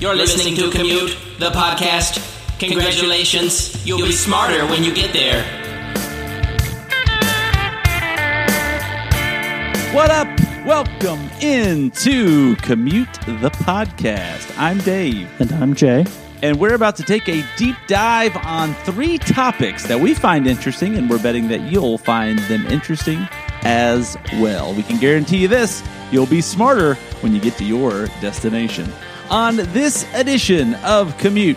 You're listening to Commute, the podcast. Congratulations, you'll be smarter when you get there. What up? Welcome into Commute the Podcast. I'm Dave, And I'm Jay. and we're about to take a deep dive on three topics that we find interesting, and we're betting that you'll find them interesting as well. We can guarantee you this you'll be smarter when you get to your destination. On this edition of Commute,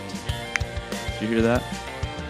did you hear that?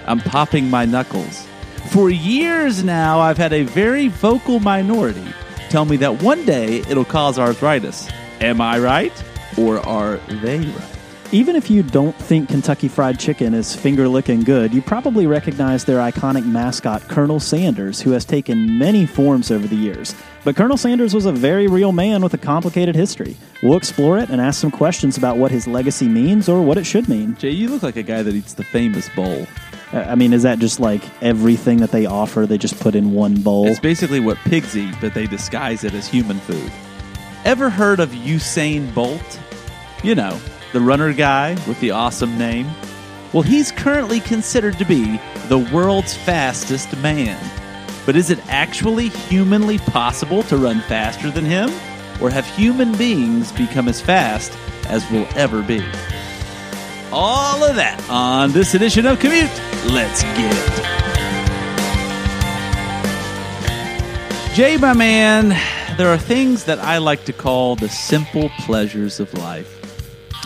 I'm popping my knuckles. For years now, I've had a very vocal minority tell me that one day it'll cause arthritis. Am I right? Or are they right? Even if you don't think Kentucky Fried Chicken is finger licking good, you probably recognize their iconic mascot, Colonel Sanders, who has taken many forms over the years. But Colonel Sanders was a very real man with a complicated history. We'll explore it and ask some questions about what his legacy means or what it should mean. Jay, you look like a guy that eats the famous bowl. I mean, is that just like everything that they offer, they just put in one bowl? It's basically what pigs eat, but they disguise it as human food. Ever heard of Usain Bolt? You know, the runner guy with the awesome name. Well, he's currently considered to be the world's fastest man. But is it actually humanly possible to run faster than him? Or have human beings become as fast as we'll ever be? All of that on this edition of Commute. Let's get it. Jay, my man, there are things that I like to call the simple pleasures of life.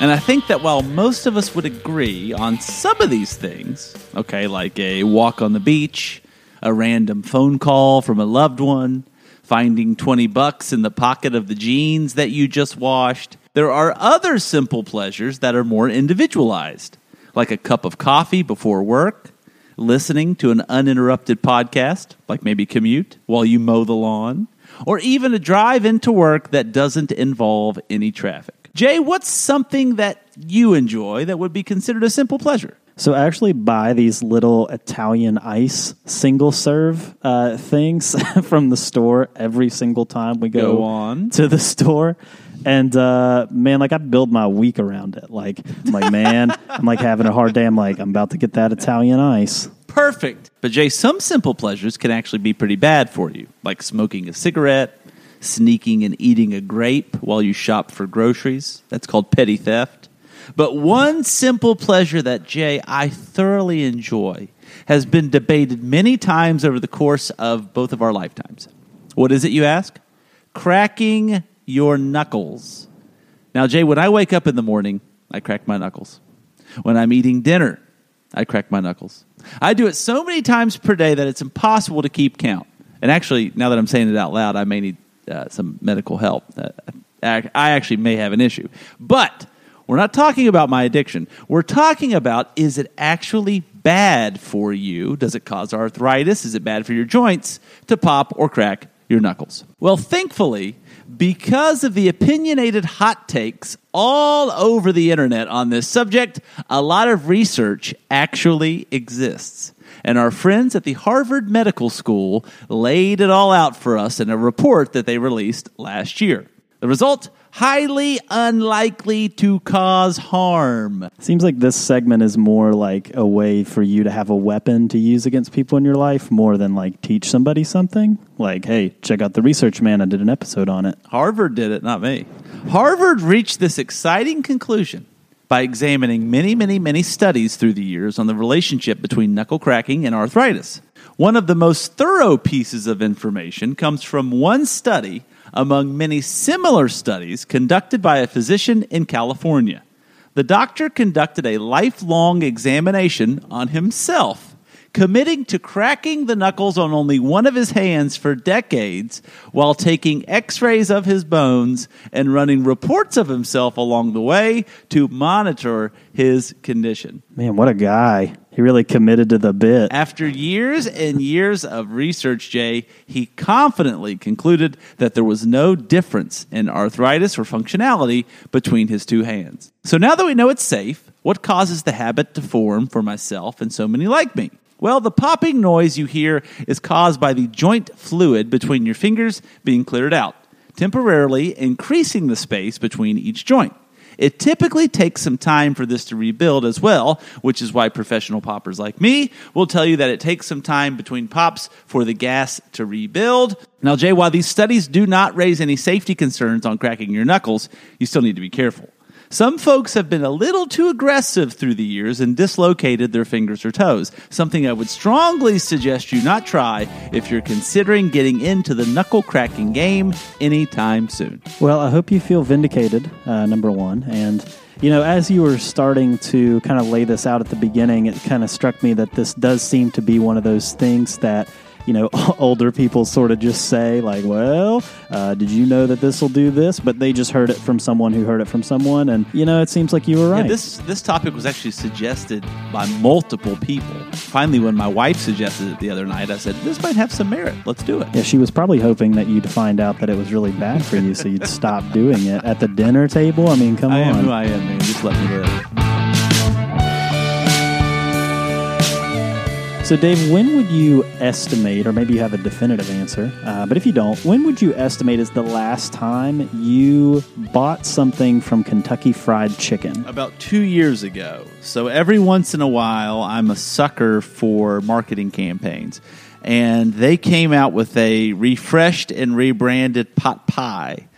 And I think that while most of us would agree on some of these things, okay, like a walk on the beach, a random phone call from a loved one, finding 20 bucks in the pocket of the jeans that you just washed, there are other simple pleasures that are more individualized, like a cup of coffee before work, listening to an uninterrupted podcast, like maybe commute while you mow the lawn, or even a drive into work that doesn't involve any traffic. Jay, what's something that you enjoy that would be considered a simple pleasure? So I actually buy these little Italian ice single serve uh, things from the store every single time we go, Go on. to the store. And uh, man, like I build my week around it. Like, I'm like, man, I'm like having a hard day. I'm like, I'm about to get that Italian ice. Perfect. But Jay, some simple pleasures can actually be pretty bad for you, like smoking a cigarette, sneaking and eating a grape while you shop for groceries. That's called petty theft. But one simple pleasure that Jay I thoroughly enjoy has been debated many times over the course of both of our lifetimes. What is it, you ask? Cracking your knuckles. Now, Jay, when I wake up in the morning, I crack my knuckles. When I'm eating dinner, I crack my knuckles. I do it so many times per day that it's impossible to keep count. And actually, now that I'm saying it out loud, I may need uh, some medical help. Uh, I I actually may have an issue. But we're not talking about my addiction. We're talking about is it actually bad for you? Does it cause arthritis? Is it bad for your joints to pop or crack your knuckles? Well, thankfully, because of the opinionated hot takes all over the internet on this subject, a lot of research actually exists. And our friends at the Harvard Medical School laid it all out for us in a report that they released last year. The result highly unlikely to cause harm. Seems like this segment is more like a way for you to have a weapon to use against people in your life more than like teach somebody something. Like, hey, check out the research man. I did an episode on it. Harvard did it, not me. Harvard reached this exciting conclusion by examining many, many, many studies through the years on the relationship between knuckle cracking and arthritis. One of the most thorough pieces of information comes from one study among many similar studies conducted by a physician in California. The doctor conducted a lifelong examination on himself committing to cracking the knuckles on only one of his hands for decades while taking x rays of his bones and running reports of himself along the way to monitor his condition. Man, what a guy. He really committed to the bit. After years and years of research, Jay, he confidently concluded that there was no difference in arthritis or functionality between his two hands. So now that we know it's safe, what causes the habit to form for myself and so many like me? Well, the popping noise you hear is caused by the joint fluid between your fingers being cleared out, temporarily increasing the space between each joint. It typically takes some time for this to rebuild as well, which is why professional poppers like me will tell you that it takes some time between pops for the gas to rebuild. Now, Jay, while these studies do not raise any safety concerns on cracking your knuckles, you still need to be careful. Some folks have been a little too aggressive through the years and dislocated their fingers or toes, something I would strongly suggest you not try if you're considering getting into the knuckle cracking game anytime soon. Well, I hope you feel vindicated, uh, number one. And, you know, as you were starting to kind of lay this out at the beginning, it kind of struck me that this does seem to be one of those things that you know, older people sort of just say, like, well, uh, did you know that this will do this? But they just heard it from someone who heard it from someone. And, you know, it seems like you were right. Yeah, this, this topic was actually suggested by multiple people. Finally, when my wife suggested it the other night, I said, this might have some merit. Let's do it. Yeah, she was probably hoping that you'd find out that it was really bad for you so you'd stop doing it at the dinner table. I mean, come I on. am who I am, man. Just let me live. So, Dave, when would you estimate, or maybe you have a definitive answer, uh, but if you don't, when would you estimate is the last time you bought something from Kentucky Fried Chicken? About two years ago. So every once in a while, I'm a sucker for marketing campaigns. And they came out with a refreshed and rebranded pot pie.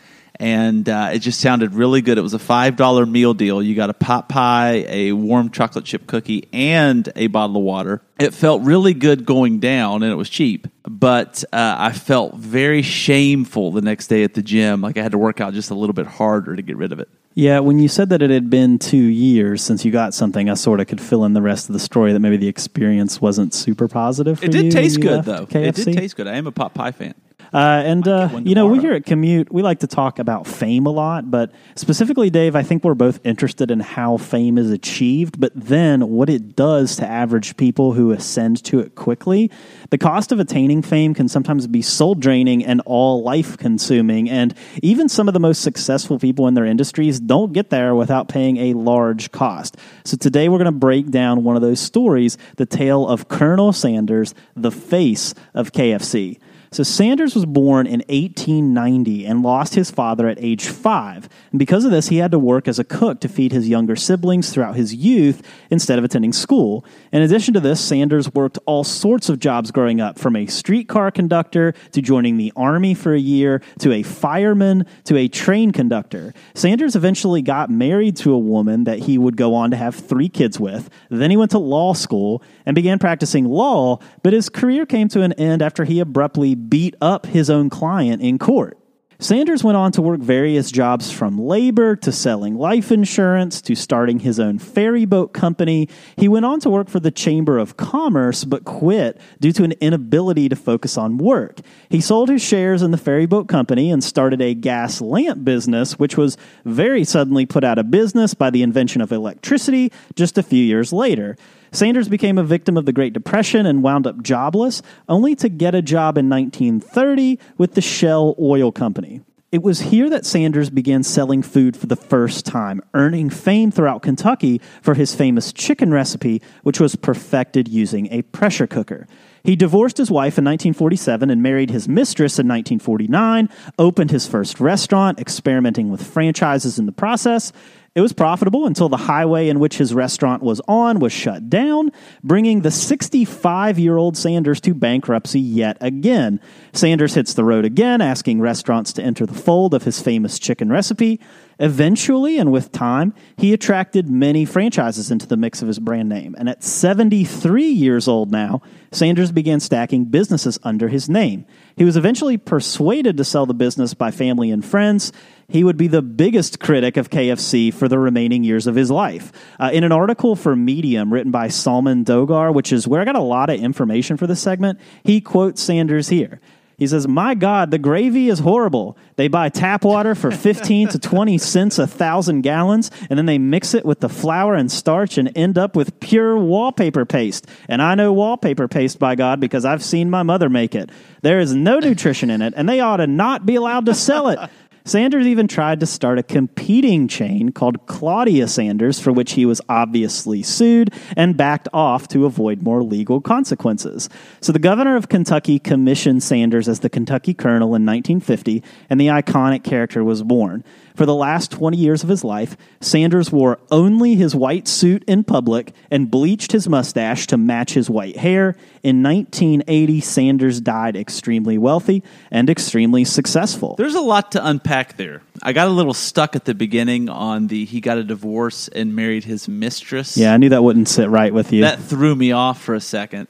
And uh, it just sounded really good. It was a $5 meal deal. You got a pot pie, a warm chocolate chip cookie, and a bottle of water. It felt really good going down, and it was cheap. But uh, I felt very shameful the next day at the gym. Like I had to work out just a little bit harder to get rid of it. Yeah, when you said that it had been two years since you got something, I sort of could fill in the rest of the story that maybe the experience wasn't super positive for It did taste good, though. It did taste good. I am a pot pie fan. Uh, and uh, you know, we here at Commute, we like to talk about fame a lot, but specifically, Dave, I think we're both interested in how fame is achieved, but then what it does to average people who ascend to it quickly. The cost of attaining fame can sometimes be soul draining and all life consuming, and even some of the most successful people in their industries don't get there without paying a large cost. So today, we're going to break down one of those stories, the tale of Colonel Sanders, the face of KFC. So Sanders was born in 1890 and lost his father at age five. And because of this, he had to work as a cook to feed his younger siblings throughout his youth instead of attending school. In addition to this, Sanders worked all sorts of jobs growing up, from a streetcar conductor to joining the army for a year to a fireman to a train conductor. Sanders eventually got married to a woman that he would go on to have three kids with. Then he went to law school and began practicing law, but his career came to an end after he abruptly beat up his own client in court. Sanders went on to work various jobs from labor to selling life insurance to starting his own ferry boat company. He went on to work for the Chamber of Commerce but quit due to an inability to focus on work. He sold his shares in the ferry boat company and started a gas lamp business, which was very suddenly put out of business by the invention of electricity just a few years later. Sanders became a victim of the Great Depression and wound up jobless, only to get a job in 1930 with the Shell Oil Company. It was here that Sanders began selling food for the first time, earning fame throughout Kentucky for his famous chicken recipe, which was perfected using a pressure cooker. He divorced his wife in 1947 and married his mistress in 1949, opened his first restaurant, experimenting with franchises in the process. It was profitable until the highway in which his restaurant was on was shut down, bringing the 65 year old Sanders to bankruptcy yet again. Sanders hits the road again, asking restaurants to enter the fold of his famous chicken recipe. Eventually, and with time, he attracted many franchises into the mix of his brand name. And at 73 years old now, Sanders began stacking businesses under his name. He was eventually persuaded to sell the business by family and friends. He would be the biggest critic of KFC for the remaining years of his life. Uh, in an article for Medium written by Salman Dogar, which is where I got a lot of information for this segment, he quotes Sanders here. He says, My God, the gravy is horrible. They buy tap water for 15 to 20 cents a thousand gallons, and then they mix it with the flour and starch and end up with pure wallpaper paste. And I know wallpaper paste, by God, because I've seen my mother make it. There is no nutrition in it, and they ought to not be allowed to sell it. Sanders even tried to start a competing chain called Claudia Sanders, for which he was obviously sued and backed off to avoid more legal consequences. So the governor of Kentucky commissioned Sanders as the Kentucky Colonel in 1950, and the iconic character was born. For the last 20 years of his life, Sanders wore only his white suit in public and bleached his mustache to match his white hair. In 1980, Sanders died extremely wealthy and extremely successful. There's a lot to unpack there. I got a little stuck at the beginning on the he got a divorce and married his mistress. Yeah, I knew that wouldn't sit right with you. That threw me off for a second.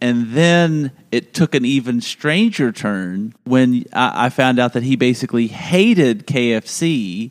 And then it took an even stranger turn when I I found out that he basically hated KFC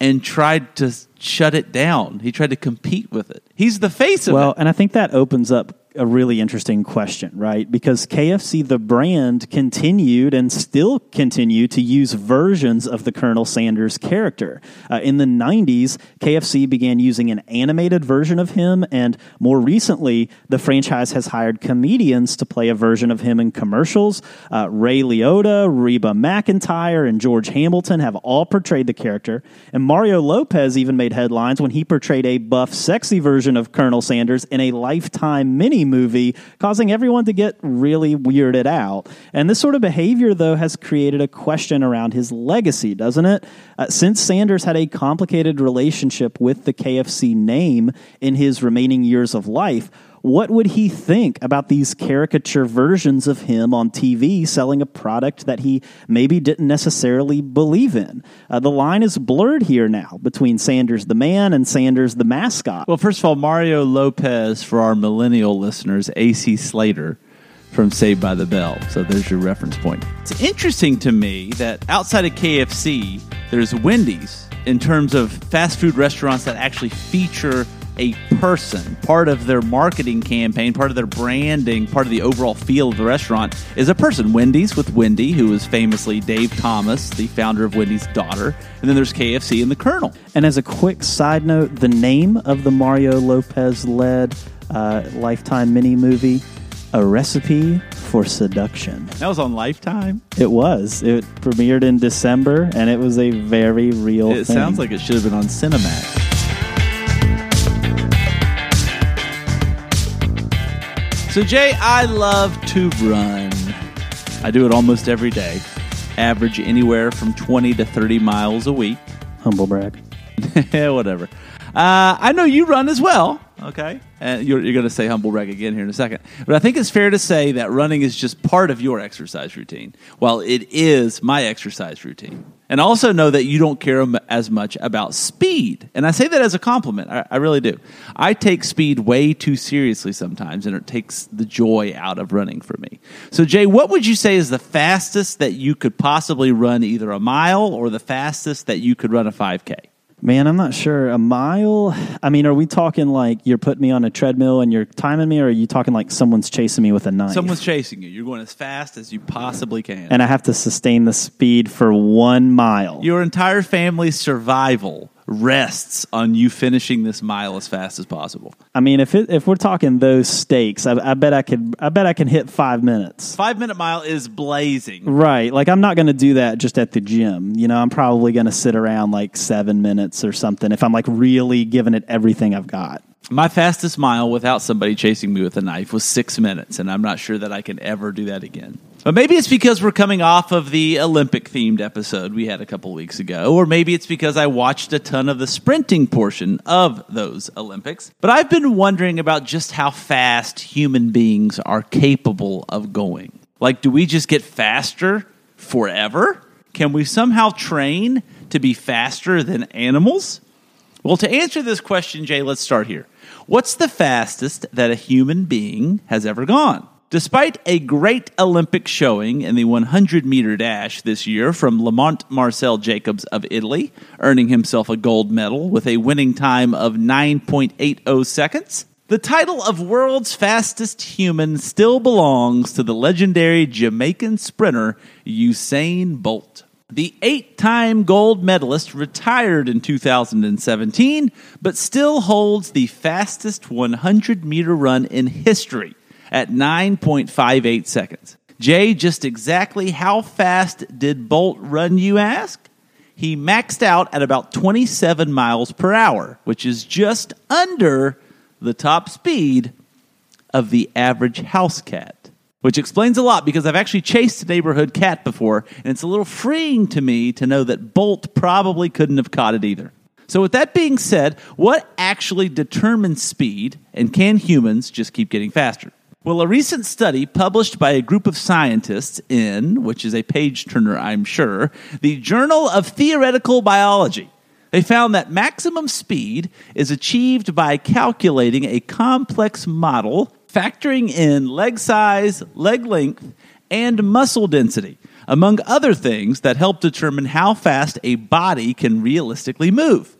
and tried to shut it down. He tried to compete with it. He's the face of Well, it. and I think that opens up a really interesting question, right? Because KFC, the brand, continued and still continue to use versions of the Colonel Sanders character. Uh, in the 90s, KFC began using an animated version of him, and more recently, the franchise has hired comedians to play a version of him in commercials. Uh, Ray Liotta, Reba McEntire, and George Hamilton have all portrayed the character, and Mario Lopez even made headlines when he portrayed a buff, sexy version of Colonel Sanders in a Lifetime mini movie, causing everyone to get really weirded out. And this sort of behavior, though, has created a question around his legacy, doesn't it? Uh, since Sanders had a complicated relationship with the KFC name in his remaining years of life, what would he think about these caricature versions of him on TV selling a product that he maybe didn't necessarily believe in? Uh, the line is blurred here now between Sanders the man and Sanders the mascot. Well, first of all, Mario Lopez for our millennial listeners, AC Slater from Saved by the Bell. So there's your reference point. It's interesting to me that outside of KFC, there's Wendy's in terms of fast food restaurants that actually feature a person. Part of their marketing campaign, part of their branding, part of the overall feel of the restaurant is a person. Wendy's with Wendy, who is famously Dave Thomas, the founder of Wendy's daughter. And then there's KFC and the Colonel. And as a quick side note, the name of the Mario Lopez led uh, Lifetime mini movie, A Recipe for Seduction. That was on Lifetime. It was. It premiered in December, and it was a very real It thing. sounds like it should have been on Cinemax. So, Jay, I love to run. I do it almost every day, average anywhere from 20 to 30 miles a week. humble brag. Whatever. Uh, I know you run as well. Okay. And you're, you're going to say humble brag again here in a second. But I think it's fair to say that running is just part of your exercise routine, while it is my exercise routine. And also know that you don't care as much about speed. And I say that as a compliment. I, I really do. I take speed way too seriously sometimes, and it takes the joy out of running for me. So, Jay, what would you say is the fastest that you could possibly run either a mile or the fastest that you could run a 5K? Man, I'm not sure. A mile? I mean, are we talking like you're putting me on a treadmill and you're timing me, or are you talking like someone's chasing me with a knife? Someone's chasing you. You're going as fast as you possibly can. and I have to sustain the speed for one mile. Your entire family's survival rests on you finishing this mile as fast as possible. I mean, if it, if we're talking those stakes, I, I bet I could. I bet I can hit five minutes. Five minute mile is blazing. Right. Like I'm not going to do that just at the gym. You know, I'm probably going to sit around like seven minutes or something if I'm like really giving it everything I've got. My fastest mile without somebody chasing me with a knife was six minutes, and I'm not sure that I can ever do that again. But maybe it's because we're coming off of the Olympic themed episode we had a couple weeks ago, or maybe it's because I watched a ton of the sprinting portion of those Olympics. But I've been wondering about just how fast human beings are capable of going. Like, do we just get faster forever? Can we somehow train to be faster than animals? Well, to answer this question, Jay, let's start here. What's the fastest that a human being has ever gone? Despite a great Olympic showing in the 100 meter dash this year from Lamont Marcell Jacobs of Italy, earning himself a gold medal with a winning time of 9.80 seconds, the title of world's fastest human still belongs to the legendary Jamaican sprinter Usain Bolt. The eight time gold medalist retired in 2017, but still holds the fastest 100 meter run in history at 9.58 seconds. Jay, just exactly how fast did Bolt run, you ask? he maxed out at about 27 miles per hour, which is just under the top speed of the average house cat. Which explains a lot because I've actually chased a neighborhood cat before, and it's a little freeing to me to know that Bolt probably couldn't have caught it either. So, with that being said, what actually determines speed, and can humans just keep getting faster? Well, a recent study published by a group of scientists in, which is a page turner, I'm sure, the Journal of Theoretical Biology, they found that maximum speed is achieved by calculating a complex model factoring in leg size, leg length, and muscle density, among other things that help determine how fast a body can realistically move.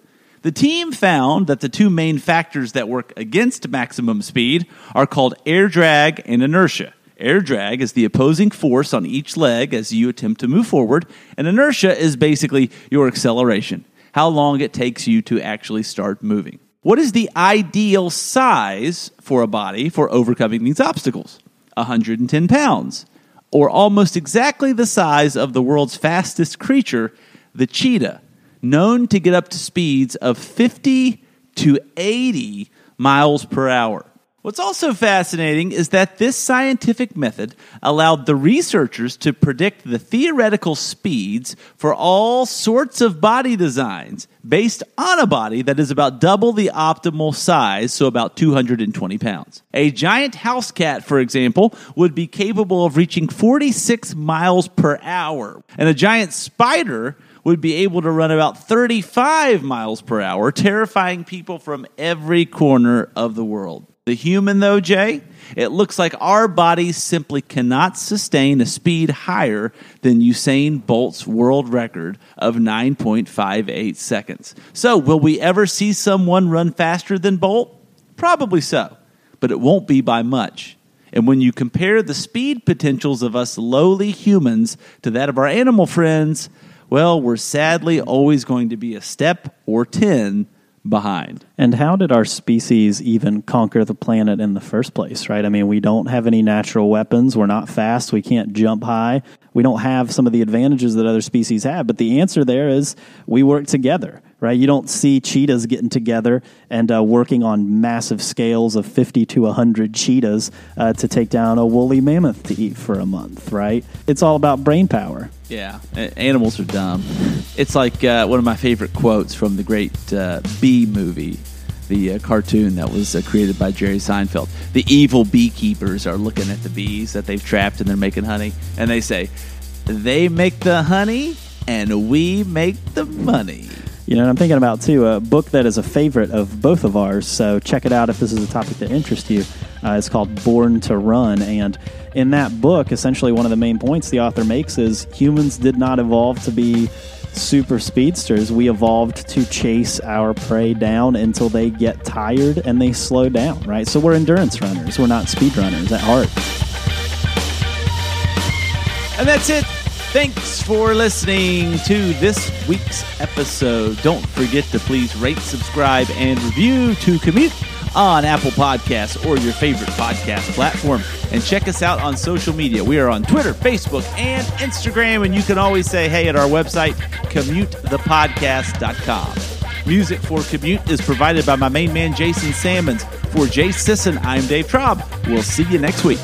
The team found that the two main factors that work against maximum speed are called air drag and inertia. Air drag is the opposing force on each leg as you attempt to move forward, and inertia is basically your acceleration, how long it takes you to actually start moving. What is the ideal size for a body for overcoming these obstacles? 110 pounds, or almost exactly the size of the world's fastest creature, the cheetah known to get up to speeds of 50 to 80 miles per hour. What's also fascinating is that this scientific method allowed the researchers to predict the theoretical speeds for all sorts of body designs based on a body that is about double the optimal size, so about 220 pounds. A giant house cat, for example, would be capable of reaching 46 miles per hour, and a giant spider would be able to run about 35 miles per hour, terrifying people from every corner of the world. The human, though, Jay, it looks like our bodies simply cannot sustain a speed higher than Usain Bolt's world record of 9.58 seconds. So, will we ever see someone run faster than Bolt? Probably so, but it won't be by much. And when you compare the speed potentials of us lowly humans to that of our animal friends, well, we're sadly always going to be a step or 10 behind. And how did our species even conquer the planet in the first place, right? I mean, we don't have any natural weapons. We're not fast. We can't jump high. We don't have some of the advantages that other species have. But the answer there is we work together right? You don't see cheetahs getting together and uh, working on massive scales of 50 to 100 cheetahs uh, to take down a woolly mammoth to eat for a month, right? It's all about brain power. Yeah, animals are dumb. It's like uh, one of my favorite quotes from the great uh, Bee movie the uh, cartoon that was uh, created by Jerry Seinfeld. The evil beekeepers are looking at the bees that they've trapped and they're making honey, and they say, They make the honey and we make the money. You know, I'm thinking about too a book that is a favorite of both of ours. So check it out if this is a topic that interests you. Uh, it's called Born to Run, and in that book, essentially one of the main points the author makes is humans did not evolve to be super speedsters. We evolved to chase our prey down until they get tired and they slow down. Right. So we're endurance runners. We're not speed runners at heart. And that's it Thanks for listening to this week's episode. Don't forget to please rate, subscribe, and review to commute on Apple Podcasts or your favorite podcast platform. And check us out on social media. We are on Twitter, Facebook, and Instagram. And you can always say hey at our website, commutethepodcast.com. Music for Commute is provided by my main man, Jason Salmons. For Jay Sisson, I'm Dave Traub. We'll see you next week.